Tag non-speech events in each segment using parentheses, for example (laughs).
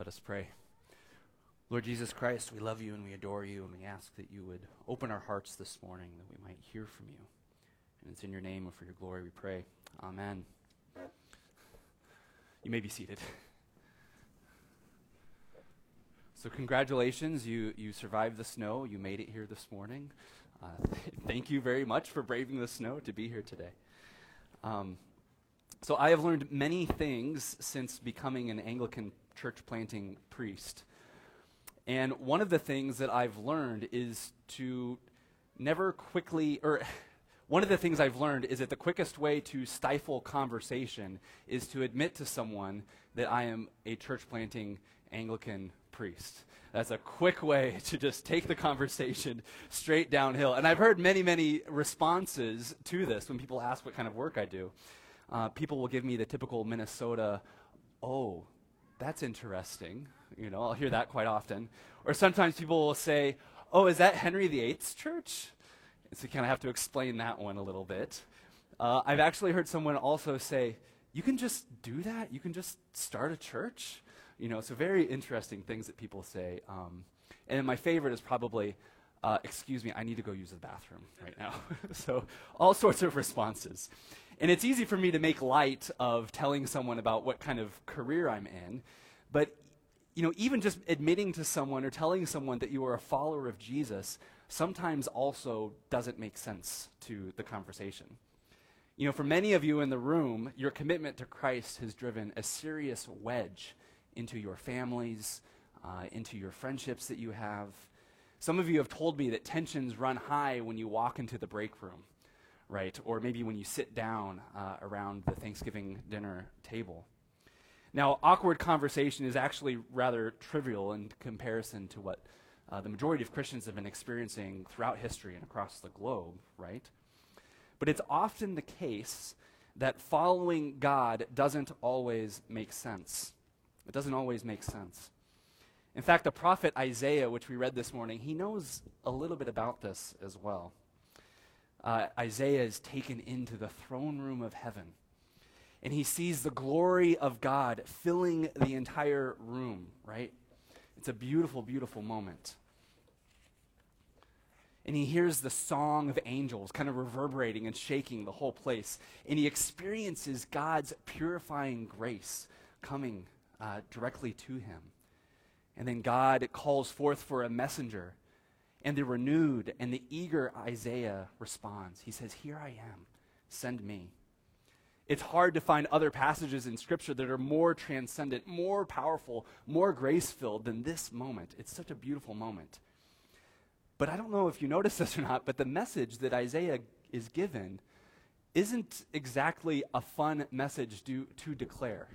Let us pray. Lord Jesus Christ, we love you and we adore you, and we ask that you would open our hearts this morning that we might hear from you. And it's in your name and for your glory we pray. Amen. You may be seated. So, congratulations, you, you survived the snow. You made it here this morning. Uh, (laughs) thank you very much for braving the snow to be here today. Um, so, I have learned many things since becoming an Anglican church planting priest. And one of the things that I've learned is to never quickly, or (laughs) one of the things I've learned is that the quickest way to stifle conversation is to admit to someone that I am a church planting Anglican priest. That's a quick way (laughs) to just take the conversation straight downhill. And I've heard many, many responses to this when people ask what kind of work I do. Uh, people will give me the typical Minnesota, oh, that's interesting. You know, I'll hear that quite often. Or sometimes people will say, oh, is that Henry VIII's church? And so you kind of have to explain that one a little bit. Uh, I've actually heard someone also say, you can just do that? You can just start a church? You know, so very interesting things that people say. Um, and my favorite is probably, uh, excuse me, I need to go use the bathroom right now. (laughs) so all sorts of responses. And it's easy for me to make light of telling someone about what kind of career I'm in. But, you know, even just admitting to someone or telling someone that you are a follower of Jesus sometimes also doesn't make sense to the conversation. You know, for many of you in the room, your commitment to Christ has driven a serious wedge into your families, uh, into your friendships that you have. Some of you have told me that tensions run high when you walk into the break room, right? Or maybe when you sit down uh, around the Thanksgiving dinner table. Now, awkward conversation is actually rather trivial in comparison to what uh, the majority of Christians have been experiencing throughout history and across the globe, right? But it's often the case that following God doesn't always make sense. It doesn't always make sense. In fact, the prophet Isaiah, which we read this morning, he knows a little bit about this as well. Uh, Isaiah is taken into the throne room of heaven, and he sees the glory of God filling the entire room, right? It's a beautiful, beautiful moment. And he hears the song of angels kind of reverberating and shaking the whole place. And he experiences God's purifying grace coming uh, directly to him. And then God calls forth for a messenger. And the renewed and the eager Isaiah responds. He says, Here I am, send me. It's hard to find other passages in Scripture that are more transcendent, more powerful, more grace filled than this moment. It's such a beautiful moment. But I don't know if you notice this or not, but the message that Isaiah is given isn't exactly a fun message to, to declare.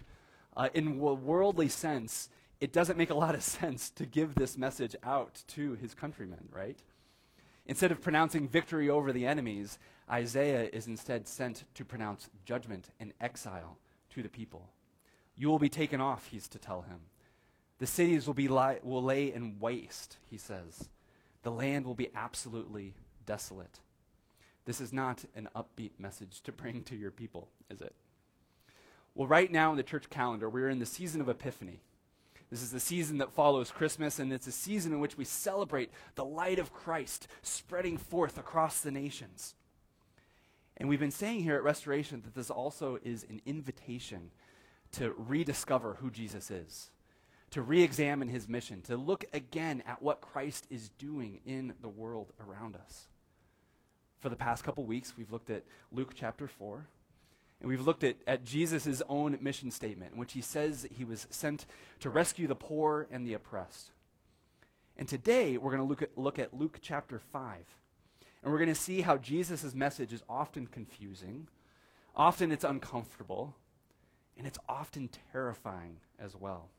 Uh, in a worldly sense, it doesn't make a lot of (laughs) sense to give this message out to his countrymen, right? Instead of pronouncing victory over the enemies, Isaiah is instead sent to pronounce judgment and exile to the people. You will be taken off, he's to tell him. The cities will, be li- will lay in waste, he says. The land will be absolutely desolate. This is not an upbeat message to bring to your people, is it? Well, right now in the church calendar, we're in the season of Epiphany. This is the season that follows Christmas, and it's a season in which we celebrate the light of Christ spreading forth across the nations. And we've been saying here at Restoration that this also is an invitation to rediscover who Jesus is, to re examine his mission, to look again at what Christ is doing in the world around us. For the past couple weeks, we've looked at Luke chapter 4. And we've looked at, at Jesus' own mission statement, in which he says that he was sent to rescue the poor and the oppressed. And today, we're going to look at, look at Luke chapter 5. And we're going to see how Jesus' message is often confusing, often it's uncomfortable, and it's often terrifying as well.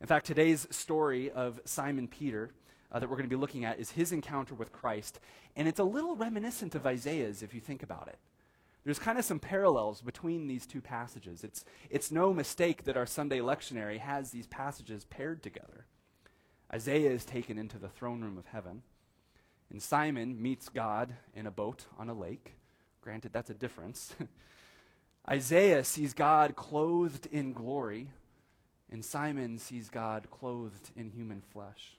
In fact, today's story of Simon Peter uh, that we're going to be looking at is his encounter with Christ, and it's a little reminiscent of Isaiah's if you think about it. There's kind of some parallels between these two passages. It's, it's no mistake that our Sunday lectionary has these passages paired together. Isaiah is taken into the throne room of heaven, and Simon meets God in a boat on a lake. Granted, that's a difference. (laughs) Isaiah sees God clothed in glory, And Simon sees God clothed in human flesh.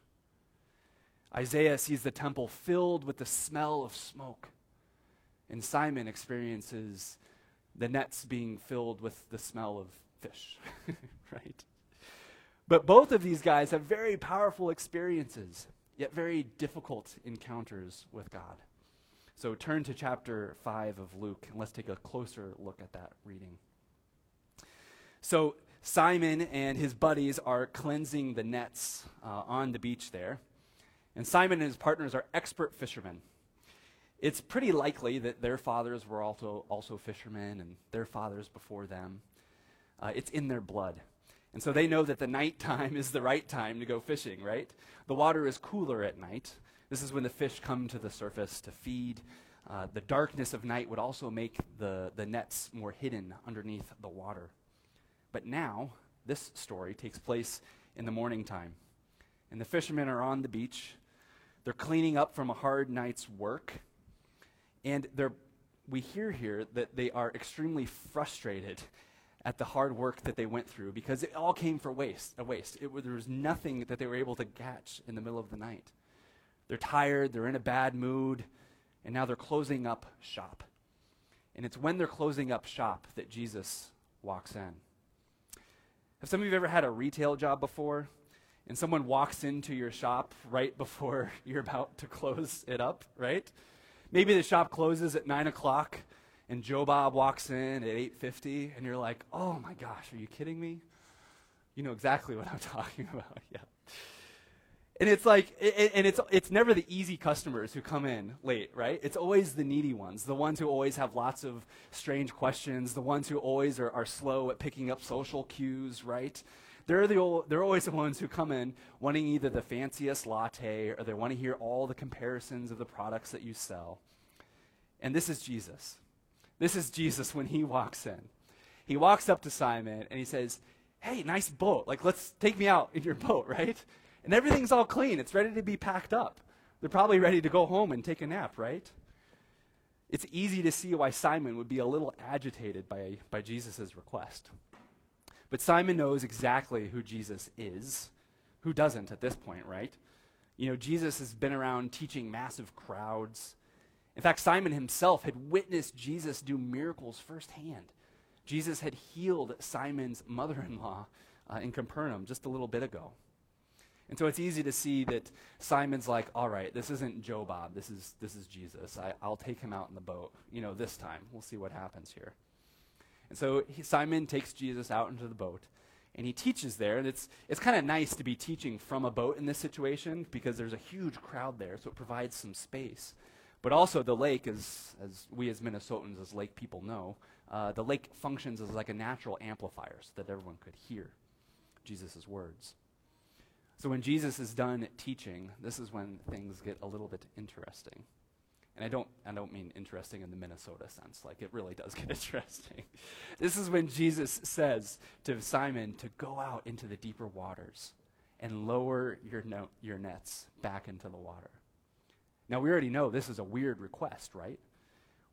Isaiah sees the temple filled with the smell of smoke. And Simon experiences the nets being filled with the smell of fish, (laughs) right? But both of these guys have very powerful experiences, yet very difficult encounters with God. So turn to chapter 5 of Luke, and let's take a closer look at that reading. So Simon and his buddies are cleansing the nets uh, on the beach there. And Simon and his partners are expert fishermen. It's pretty likely that their fathers were also, also fishermen and their fathers before them. Uh, it's in their blood. And so they know that the night time is the right time to go fishing, right? The water is cooler at night. This is when the fish come to the surface to feed. Uh, the darkness of night would also make the, the nets more hidden underneath the water. But now, this story takes place in the morning time. And the fishermen are on the beach. They're cleaning up from a hard night's work. And we hear here that they are extremely frustrated at the hard work that they went through because it all came for waste, a waste. It, there was nothing that they were able to catch in the middle of the night. They're tired, they're in a bad mood, and now they're closing up shop. And it's when they're closing up shop that Jesus walks in. Have some of you ever had a retail job before? And someone walks into your shop right (laughs) before you're about to close it up, right? Maybe the shop closes at 9 o'clock and Joe Bob walks in at 8.50 and you're like, oh my gosh, are you kidding me? You know exactly what I'm (laughs) talking about, yeah. And it's like, and it's, it's never the easy customers who come in late, right? It's always the needy ones, the ones who always have lots of strange questions, the ones who always are, are slow at picking up social cues, right? They're, the old, they're always the ones who come in wanting either the fanciest latte or they want to hear all the comparisons of the products that you sell. And this is Jesus. This is Jesus when he walks in. He walks up to Simon and he says, Hey, nice boat. Like, let's take me out in your boat, (laughs) right? And everything's all clean. It's ready to be packed up. They're probably ready to go home and take a nap, right? It's easy to see why Simon would be a little agitated by, by Jesus' request. But Simon knows exactly who Jesus is. Who doesn't at this point, right? You know, Jesus has been around teaching massive crowds. In fact, Simon himself had witnessed Jesus do miracles firsthand. Jesus had healed Simon's mother in law uh, in Capernaum just a little bit ago. And so it's easy to see that Simon's like, all right, this isn't Joe Bob. This is, this is Jesus. I, will take him out in the boat, you know, this time. We'll see what happens here. And so he, Simon takes Jesus out into the boat, and he teaches there. And it's, it's kind of nice to be teaching from a boat in this situation because there's a huge crowd there, so it provides some space. But also, the lake, is, as we as Minnesotans, as lake people know, uh, the lake functions as like a natural amplifier so that everyone could hear Jesus' words. So when Jesus is done teaching, this is when things get a little bit interesting. And I don't, I don't mean interesting in the Minnesota sense, like it really does get (laughs) interesting. this is when Jesus says to Simon to go out into the deeper waters and lower your, no, your nets back into the water. Now, we already know this is a weird request, right?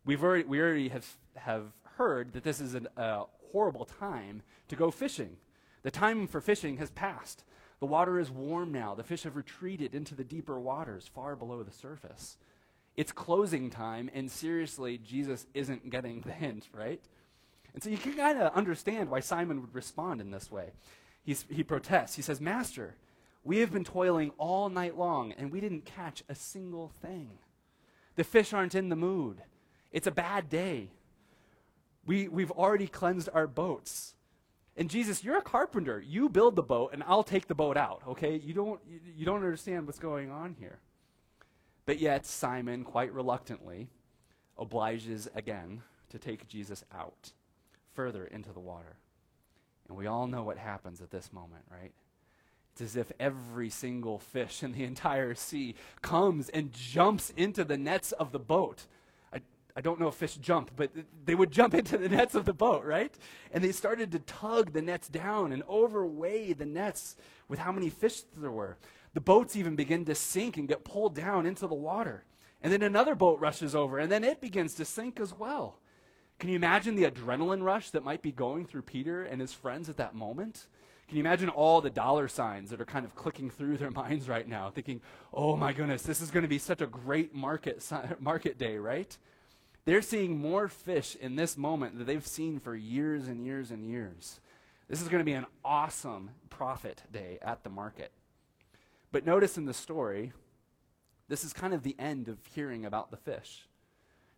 We've already, we already have, have heard that this is an, a horrible time to go fishing. The time for fishing has passed. The water is warm now. The fish have retreated into the deeper waters, far below the surface. It's closing time, and seriously, Jesus isn't getting the hint, right? And so you can kind of understand why Simon would respond in this way. He's, he protests. He says, Master, we have been toiling all night long, and we didn't catch a single thing. The fish aren't in the mood. It's a bad day. We, we've already cleansed our boats. And Jesus, you're a carpenter. You build the boat, and I'll take the boat out, okay? You don't, you, you don't understand what's going on here. But yet, Simon, quite reluctantly, obliges again to take Jesus out further into the water. And we all know what happens at this moment, right? It's as if every single fish in the (laughs) entire sea comes and jumps into the nets of the boat. I, I don't know if fish jump, but they would jump (laughs) into the nets of the boat, right? And they started to tug the nets down and overweigh the nets with how many fish there were. The boats even begin to sink and get pulled down into the water. And then another boat rushes over, and then it begins to sink as well. Can you imagine the adrenaline rush that might be going through Peter and his friends at that moment? Can you imagine all the dollar signs that are kind of clicking through their (laughs) minds right now, thinking, oh my goodness, this is going to be such a great market, (laughs) market day, right? They're seeing more fish in this moment that they've seen for years and years and years. This is going to be an awesome profit day at the market. But notice in the story, this is kind of the end of hearing about the fish.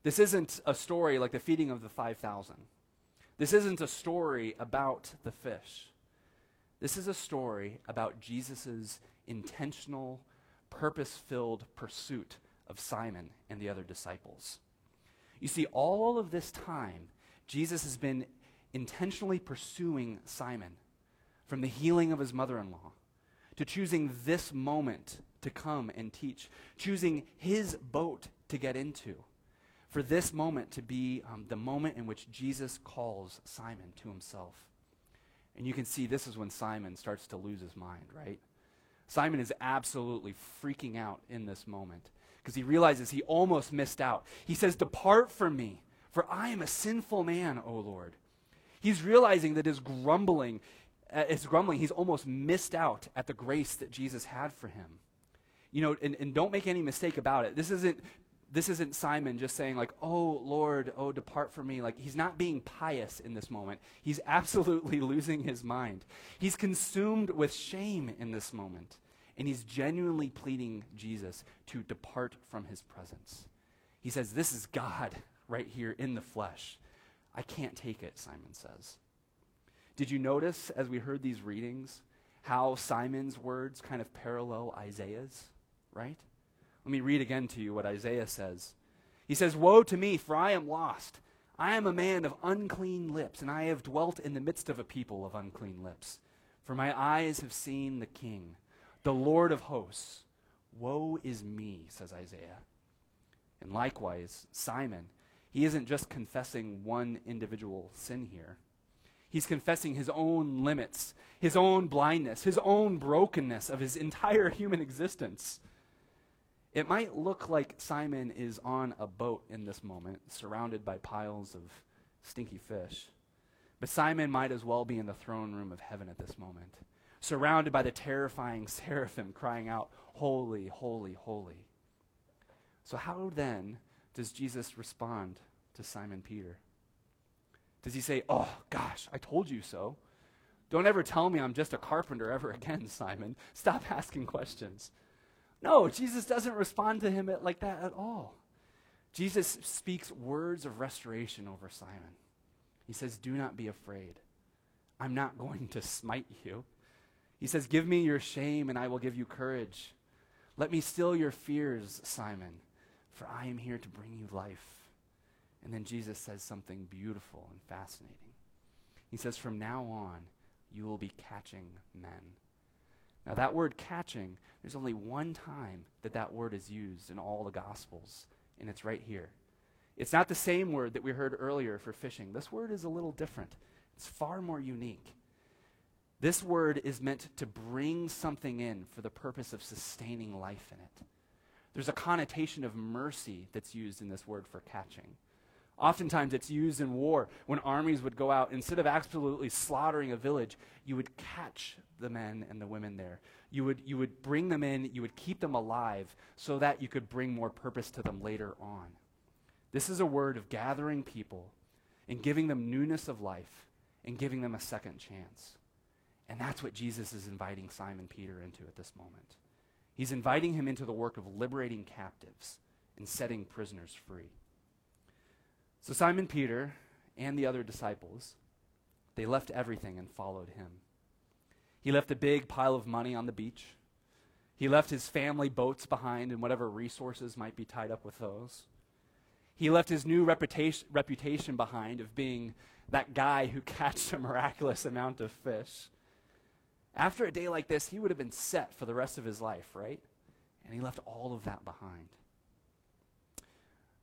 This isn't a story like the feeding of the 5,000. This isn't a story about the fish. This is a story about Jesus' intentional, purpose filled pursuit of Simon and the other disciples. You see, all of this time, Jesus has been intentionally pursuing Simon from the healing of his mother in law to choosing this moment to come and teach, choosing his boat to get into, for this moment to be um, the moment in which Jesus calls Simon to himself. And you can see this is when Simon starts to lose his mind, right? Simon is absolutely freaking out in this moment because he realizes he almost missed out. He says, Depart from me, for I am a sinful man, O Lord. He's realizing that his grumbling, uh, his grumbling, he's almost missed out at the grace that Jesus had for him. You know, and, and don't make any mistake about it. This isn't this isn't Simon just saying, like, oh, Lord, oh, depart from me. Like, he's not being pious in this moment. He's absolutely (laughs) losing his mind. He's consumed with shame in this moment. And he's genuinely pleading Jesus to depart from his presence. He says, This is God (laughs) right here in the flesh. I can't take it, Simon says. Did you notice as we heard these readings how Simon's words kind of parallel Isaiah's, right? Let me read again to you what Isaiah says. He says, Woe to me, for I am lost. I am a man of unclean lips, and I have dwelt in the midst of a people of unclean lips. For my eyes have seen the King, the Lord of hosts. Woe is me, says Isaiah. And likewise, Simon, he isn't just confessing one individual sin here. He's confessing his own limits, his own blindness, his own brokenness of his (laughs) entire human existence. It might look like Simon is on a boat in this moment, surrounded by piles of stinky fish. But Simon might as well be in the throne room of heaven at this moment, surrounded by the terrifying (laughs) seraphim crying out, Holy, holy, holy. So, how then does Jesus respond to Simon Peter? Does he say, Oh, gosh, I told you so? Don't ever tell me I'm just a carpenter ever (laughs) again, Simon. Stop asking questions. No, Jesus doesn't respond to him like that at all. Jesus speaks words of restoration over Simon. He says, Do not be afraid. I'm not going to smite you. He says, Give me your shame, and I will give you courage. Let me still your fears, Simon, for I am here to bring you life. And then Jesus says something beautiful and fascinating. He says, From now on, you will be catching men. Now, that word catching, there's only one time that that word is used in all the Gospels, and it's right here. It's not the same word that we heard earlier for fishing. This word is a little different, it's far more unique. This word is meant to bring something in for the purpose of sustaining life in it. There's a connotation of mercy that's used in this word for catching. Oftentimes it's used in war when armies would go out. Instead of absolutely slaughtering a village, you would catch the men and the women there. You would, you would bring them in, you would keep them alive so that you could bring more purpose to them later on. This is a word of gathering people and giving them newness of life and giving them a second chance. And that's what Jesus is inviting Simon Peter into at this moment. He's inviting him into the work of liberating captives and setting prisoners free. So Simon Peter and the other disciples, they left everything and followed him. He left a big pile of money on the beach. He left his family boats behind and whatever resources might be tied up with those. He left his new reputation, reputation behind of being that guy who (laughs) catched a miraculous amount of fish. After a day like this, he would have been set for the rest of his life, right? And he left all of that behind.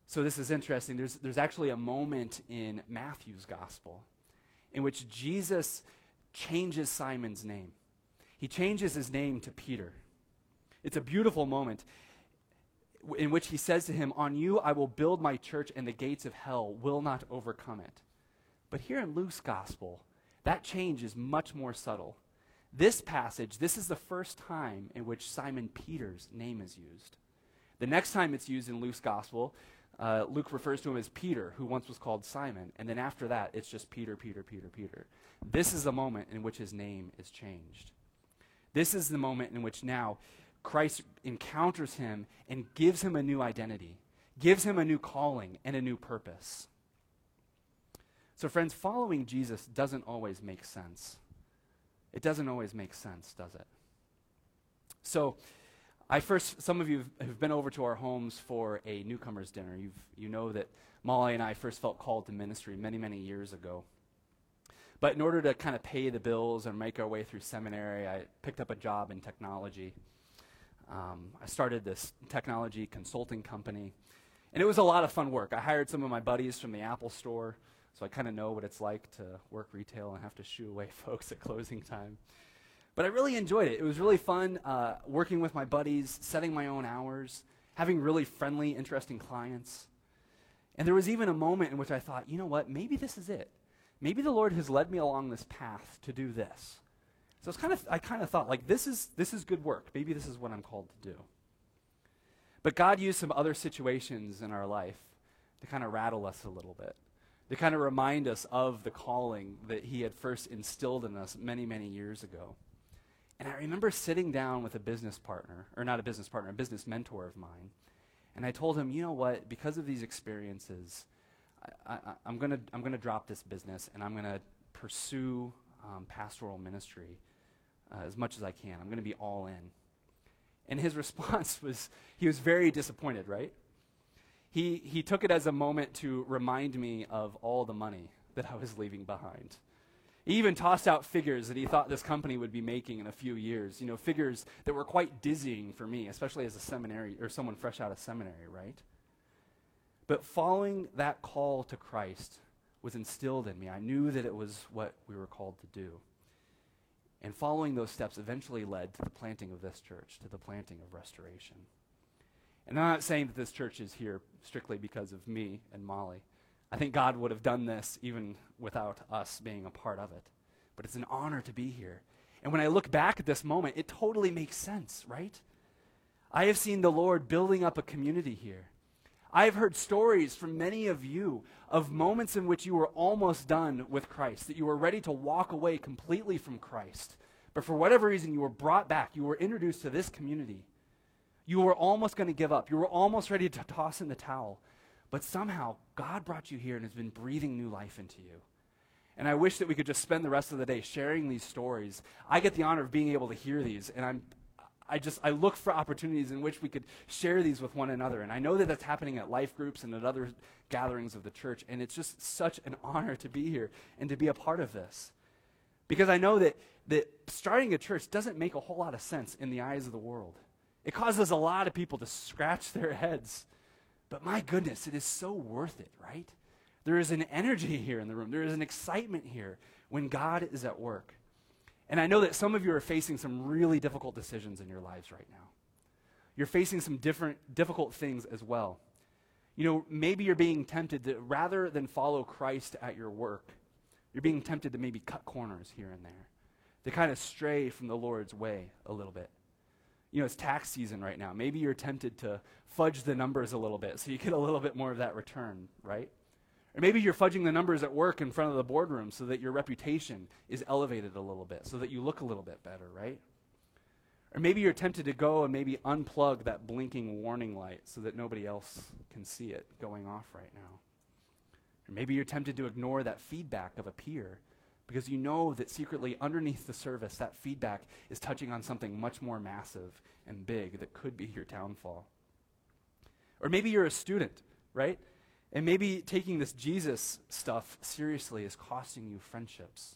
So this is interesting. There's, there's actually a moment in Matthew's gospel in which Jesus changes Simon's name. He changes his name to Peter. It's a beautiful moment in which he says to him, On you I will build my church, and the gates of hell will not overcome it. But here in Luke's gospel, that change is much more subtle. This passage, this is the first time in which Simon Peter's name is used. The next time it's used in Luke's gospel, uh, Luke refers to him as Peter, who once was called Simon. And then after that, it's just Peter, Peter, Peter, Peter. This is the moment in which his name is changed. This is the moment in which now Christ encounters him and gives him a new identity, gives him a new calling and a new purpose. So, friends, following Jesus doesn't always make sense. It doesn't always make sense, does it? So, I first, some of you have been over to our homes for a newcomer's dinner. You've, you know that Molly and I first felt called to ministry many, many years ago. But in order to kind of pay the bills and make our way through seminary, I picked up a job in technology. Um, I started this technology consulting company, and it was a lot of fun work. I hired some of my buddies from the Apple store, so I kind of know what it's like to work retail and have to shoo away (laughs) folks at closing time. But I really enjoyed it. It was really fun uh, working with my buddies, setting my own hours, having really friendly, interesting clients. And there was even a moment in which I thought, you know what, maybe this is it. Maybe the Lord has led me along this path to do this. So it's kind of, I kind of thought, like, this is, this is good work. Maybe this is what I'm called to do. But God used some other situations in our life to kind of rattle us a little bit, to kind of remind us of the calling that He had first instilled in us many, many years ago. And I remember sitting down with a business partner, or not a business partner, a business mentor of mine. And I told him, you know what, because of these experiences, I, am going to I'm gonna drop this business and I'm going to pursue um, pastoral ministry uh, as much as I can. I'm going to be all in. And his (laughs) response was, he was very disappointed, right? He, he took it as a moment to remind me of all the money that I was leaving behind. He even tossed out figures that he thought this company would be making in a few years. You know, figures that were quite dizzying for me, especially as a seminary or someone fresh out of seminary, right? But following that call to Christ was instilled in me. I knew that it was what we were called to do. And following those steps eventually led to the planting of this church, to the planting of restoration. And I'm not saying that this church is here strictly because of me and Molly. I think God would have done this even without us being a part of it. But it's an honor to be here. And when I look back at this moment, it totally makes sense, right? I have seen the Lord building up a community here. I've heard stories from many of you of moments in which you were almost done with Christ, that you were ready to walk away completely from Christ. But for whatever reason, you were brought back. You were introduced to this community. You were almost going to give up. You were almost ready to toss in the towel. But somehow, God brought you here and has been breathing new life into you. And I wish that we could just spend the rest of the day sharing these stories. I get the honor of being able to hear these, and I'm, I just I look for opportunities in which we could share these with one another. And I know that that's happening at life groups and at other gatherings of the church. And it's just such an honor to be here and to be a part of this. Because I know that, that starting a church doesn't make a whole lot of sense in the eyes of the world. It causes a lot of people to scratch their (laughs) heads but my goodness, it is so worth it, right? There is an energy here in the room. There is an excitement here when God is at work. And I know that some of you are facing some really difficult decisions in your lives right now. You're facing some different difficult things as well. You know, maybe you're being tempted to rather than follow Christ at your work, you're being tempted to maybe cut corners here and there, to kind of stray from the Lord's way a little bit you know, it's tax season right now. Maybe you're tempted to fudge the numbers a little bit so you get a little bit more of that return, right? Or maybe you're fudging the numbers at work in front of the boardroom so that your reputation is elevated a little bit, so that you look a little bit better, right? Or maybe you're tempted to go and maybe unplug that blinking warning light so that nobody else can see it going off right now. Or maybe you're tempted to ignore that feedback of a peer because you know that secretly underneath the surface, that feedback is touching on something much more massive and big that could be your downfall. Or maybe you're a student, right? And maybe taking this Jesus stuff seriously is costing you friendships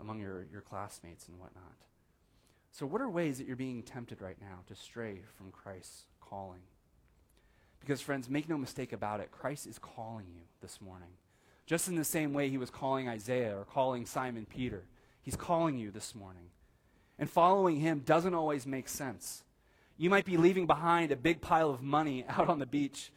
among your, your classmates and whatnot. So, what are ways that you're being tempted right now to stray from Christ's calling? Because, friends, make no mistake about it, Christ is calling you this morning. Just in the same way he was calling Isaiah or calling Simon Peter. He's calling you this morning. And following him doesn't always make sense. You might be leaving behind a big pile of money (laughs) out on the beach.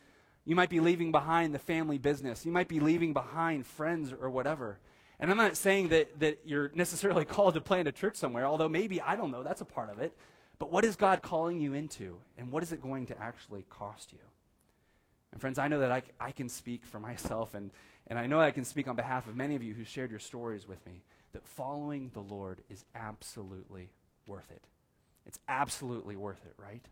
You might be leaving behind the family business. You might be leaving behind friends or whatever. And I'm not saying that, that you're necessarily (laughs) called to plant a church somewhere, although maybe, I don't know, that's a part of it. But what is God calling you into? And what is it going to actually cost you? And friends, I know that I, I can speak for myself, and, and I know I can speak on behalf of many of you who shared your stories with me, that following the Lord is absolutely worth it. It's absolutely worth it, right?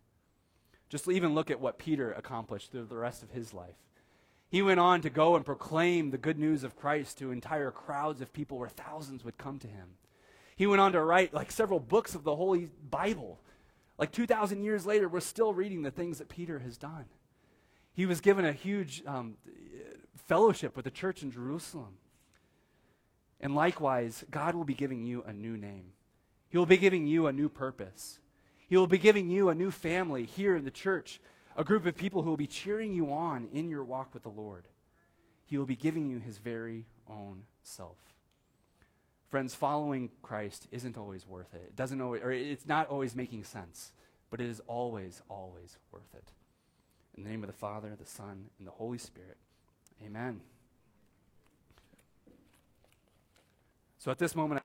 Just even look at what Peter accomplished through the rest of his life. He went on to go and proclaim the good news of Christ to entire crowds of people where thousands would come to him. He went on to write like several books of the Holy Bible. Like 2,000 years later, we're still reading the things that Peter has done. He was given a huge um, fellowship with the church in Jerusalem. And likewise, God will be giving you a new name. He will be giving you a new purpose. He will be giving you a new family here in the church, a group of people who will be cheering you on in your walk with the Lord. He will be giving you his very own self. Friends, following Christ isn't always worth it. It doesn't always, or it's not always making sense, but it is always, always worth it. In the name of the Father, the Son, and the Holy Spirit. Amen. So at this moment,